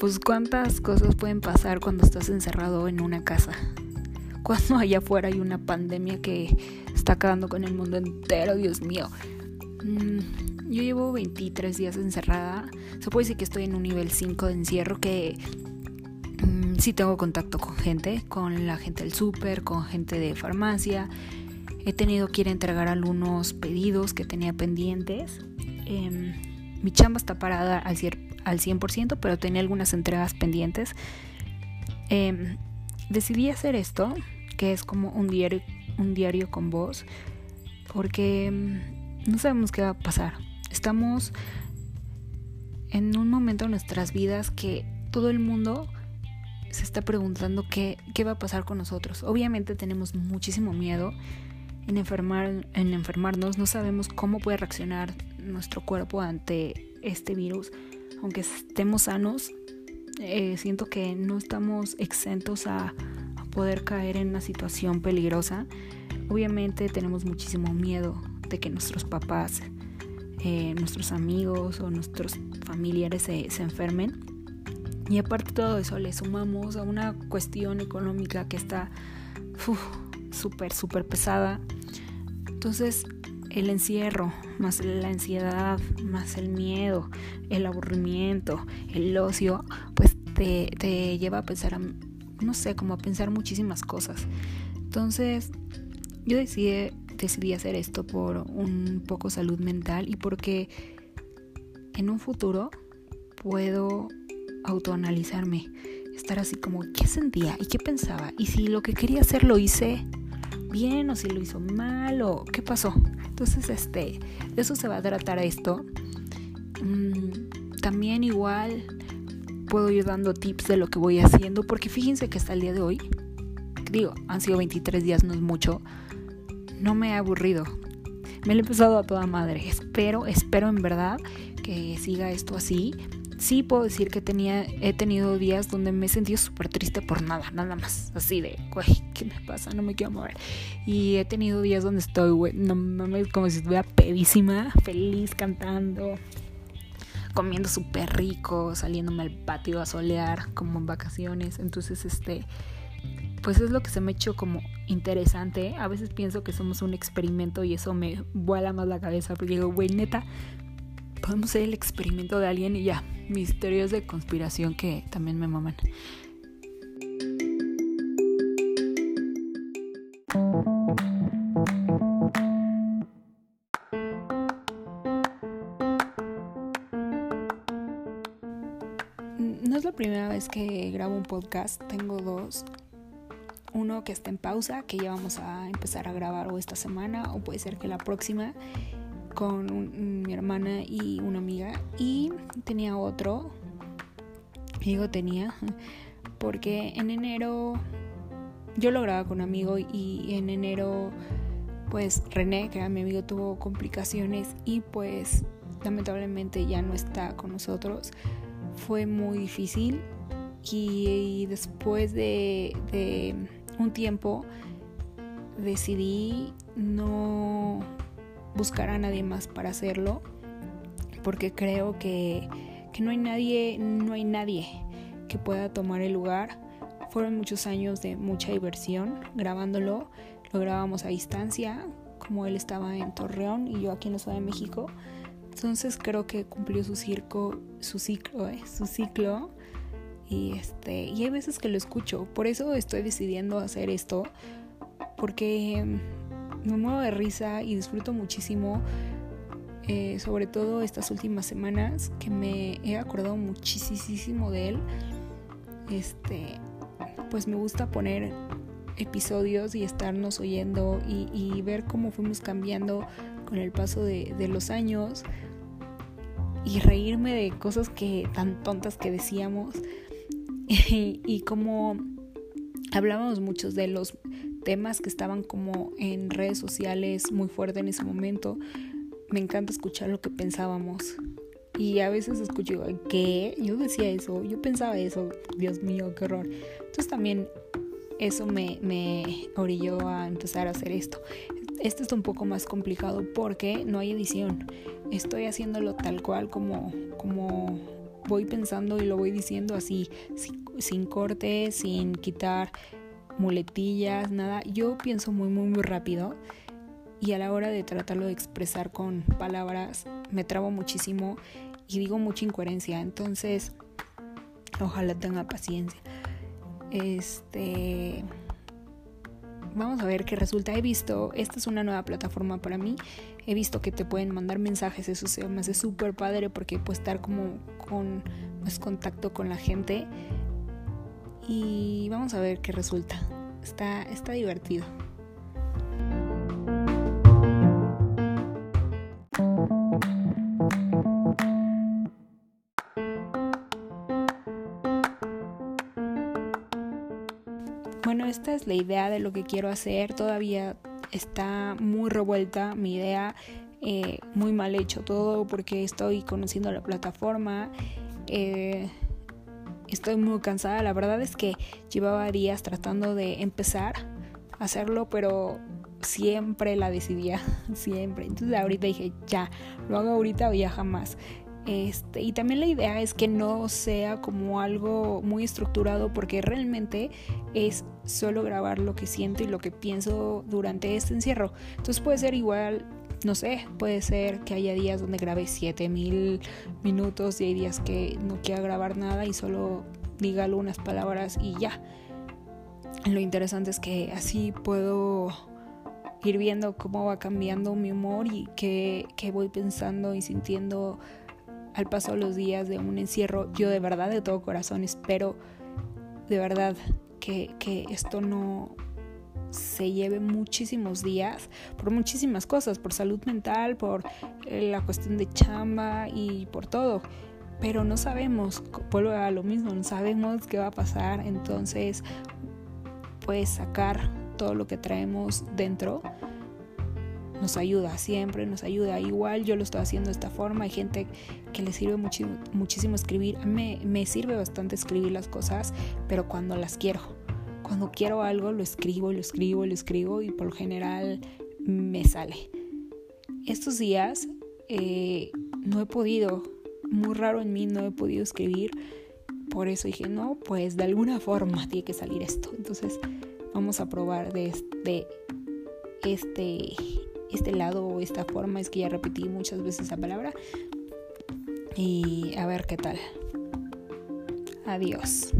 pues cuántas cosas pueden pasar cuando estás encerrado en una casa. Cuando allá afuera hay una pandemia que está acabando con el mundo entero, Dios mío. Mm, yo llevo 23 días encerrada. Se puede decir que estoy en un nivel 5 de encierro que mm, sí tengo contacto con gente, con la gente del súper, con gente de farmacia. He tenido que ir a entregar algunos pedidos que tenía pendientes. Em, mi chamba está parada al, al 100%, pero tenía algunas entregas pendientes. Em, decidí hacer esto, que es como un diario, un diario con voz, porque em, no sabemos qué va a pasar. Estamos en un momento en nuestras vidas que todo el mundo se está preguntando qué, qué va a pasar con nosotros. Obviamente tenemos muchísimo miedo en, enfermar, en enfermarnos, no sabemos cómo puede reaccionar nuestro cuerpo ante este virus. Aunque estemos sanos, eh, siento que no estamos exentos a, poder caer en una situación peligrosa. Obviamente tenemos muchísimo miedo de que nuestros papás, eh, nuestros amigos o nuestros familiares se, enfermen. Y aparte de todo eso le sumamos a una cuestión económica que está súper, súper pesada. Entonces el encierro, más la ansiedad, más el miedo, el aburrimiento, el ocio, pues te, te lleva a pensar, no sé, como a pensar muchísimas cosas. Entonces, yo decidí, decidí hacer esto por un poco salud mental y porque en un futuro puedo autoanalizarme, estar así como qué sentía y qué pensaba y si lo que quería hacer lo hice bien o si lo hizo mal o qué pasó. Entonces, este, de eso se va a tratar esto. Mm, también igual puedo ir dando tips de lo que voy haciendo, porque fíjense que hasta el día de hoy, digo, han sido 23 días, no es mucho, no me he aburrido. Me lo he empezado a toda madre. Espero, espero en verdad que siga esto así sí puedo decir que tenía, he tenido días donde me he sentido súper triste por nada, nada más. Así de, güey, ¿qué me pasa? No me quiero mover. Y he tenido días donde estoy, güey, no mames, como si estuviera pedísima, feliz, cantando, comiendo súper rico, saliéndome al patio a solear, como en vacaciones. Entonces, este, pues es lo que se me ha hecho como interesante. A veces pienso que somos un experimento y eso me vuela más la cabeza, porque digo, güey, neta, podemos ser el experimento de alguien y ya, mis teorías de conspiración que también me maman. No es la primera vez que grabo un podcast, tengo dos. Uno que está en pausa, que ya vamos a empezar a grabar o esta semana o puede ser que la próxima con mi hermana y una amiga y tenía otro, digo tenía, porque en enero yo lo grababa con un amigo y en enero pues René, que era mi amigo, tuvo complicaciones y pues lamentablemente ya no está con nosotros. Fue muy difícil y, después de, de un tiempo decidí no buscar a nadie más para hacerlo, porque creo que, no hay nadie, no hay nadie que pueda tomar el lugar. Fueron muchos años de mucha diversión grabándolo. Lo grabamos a distancia, como él estaba en Torreón y yo aquí en la Ciudad de México. Entonces creo que cumplió su circo, su ciclo, eh, su ciclo. Y este, y hay veces que lo escucho. Por eso estoy decidiendo hacer esto. Porque me muevo de risa y disfruto muchísimo, eh, sobre todo estas últimas semanas, que me he acordado muchísimo de él. Este, pues me gusta poner episodios y estarnos oyendo y, ver cómo fuimos cambiando con el paso de, los años y reírme de cosas que tan tontas que decíamos y, y como hablábamos muchos de los temas que estaban como en redes sociales muy fuerte en ese momento, me encanta escuchar lo que pensábamos. Y a veces escucho, ¿qué? Yo decía eso, yo pensaba eso, Dios mío, qué horror. Entonces también eso me, me orilló a empezar a hacer esto. Este es un poco más complicado porque no hay edición. Estoy haciéndolo tal cual como, como voy pensando y lo voy diciendo así, sin, sin corte, sin quitar muletillas, nada. Yo pienso muy, muy, muy rápido y a la hora de tratarlo de expresar con palabras me trabo muchísimo y digo mucha incoherencia. Entonces, ojalá tenga paciencia. Este vamos a ver qué resulta. He visto, esta es una nueva plataforma para mí. He visto que te pueden mandar mensajes, eso se me hace súper padre porque puedes estar como con más contacto con la gente. Y vamos a ver qué resulta. Está, está divertido. Bueno, esta es la idea de lo que quiero hacer. Todavía está muy revuelta mi idea, eh, muy mal hecho todo porque estoy conociendo la plataforma. Eh, estoy muy cansada. La verdad es que llevaba días tratando de empezar a hacerlo, pero siempre la decidía, siempre. Entonces ahorita dije, ya, lo hago ahorita o ya jamás. Este, y también la idea es que no sea como algo muy estructurado porque realmente es solo grabar lo que siento y lo que pienso durante este encierro. Entonces puede ser igual, no sé, puede ser que haya días donde grabe 7000 minutos y hay días que no quiera grabar nada y solo diga algunas palabras y ya. Lo interesante es que así puedo ir viendo cómo va cambiando mi humor y qué, voy pensando y sintiendo al paso de los días de un encierro. Yo de verdad, de todo corazón, espero de verdad que, que esto no se lleve muchísimos días por muchísimas cosas, por salud mental, por eh, la cuestión de chamba y por todo. Pero no sabemos, vuelvo a lo mismo, no sabemos qué va a pasar, entonces pues sacar todo lo que traemos dentro nos ayuda, siempre nos ayuda. Igual yo lo estoy haciendo de esta forma, hay gente que le sirve muchísimo escribir. Mí me, me sirve bastante escribir las cosas, pero cuando las quiero. Cuando quiero algo lo escribo, lo escribo, lo escribo y por lo general me sale. Estos días eh, no he podido, muy raro en mí, no he podido escribir. Por eso dije, no, pues de alguna forma tiene que salir esto. Entonces vamos a probar de, de este este lado o esta forma, es que ya repetí muchas veces esa palabra. Y a ver qué tal. Adiós.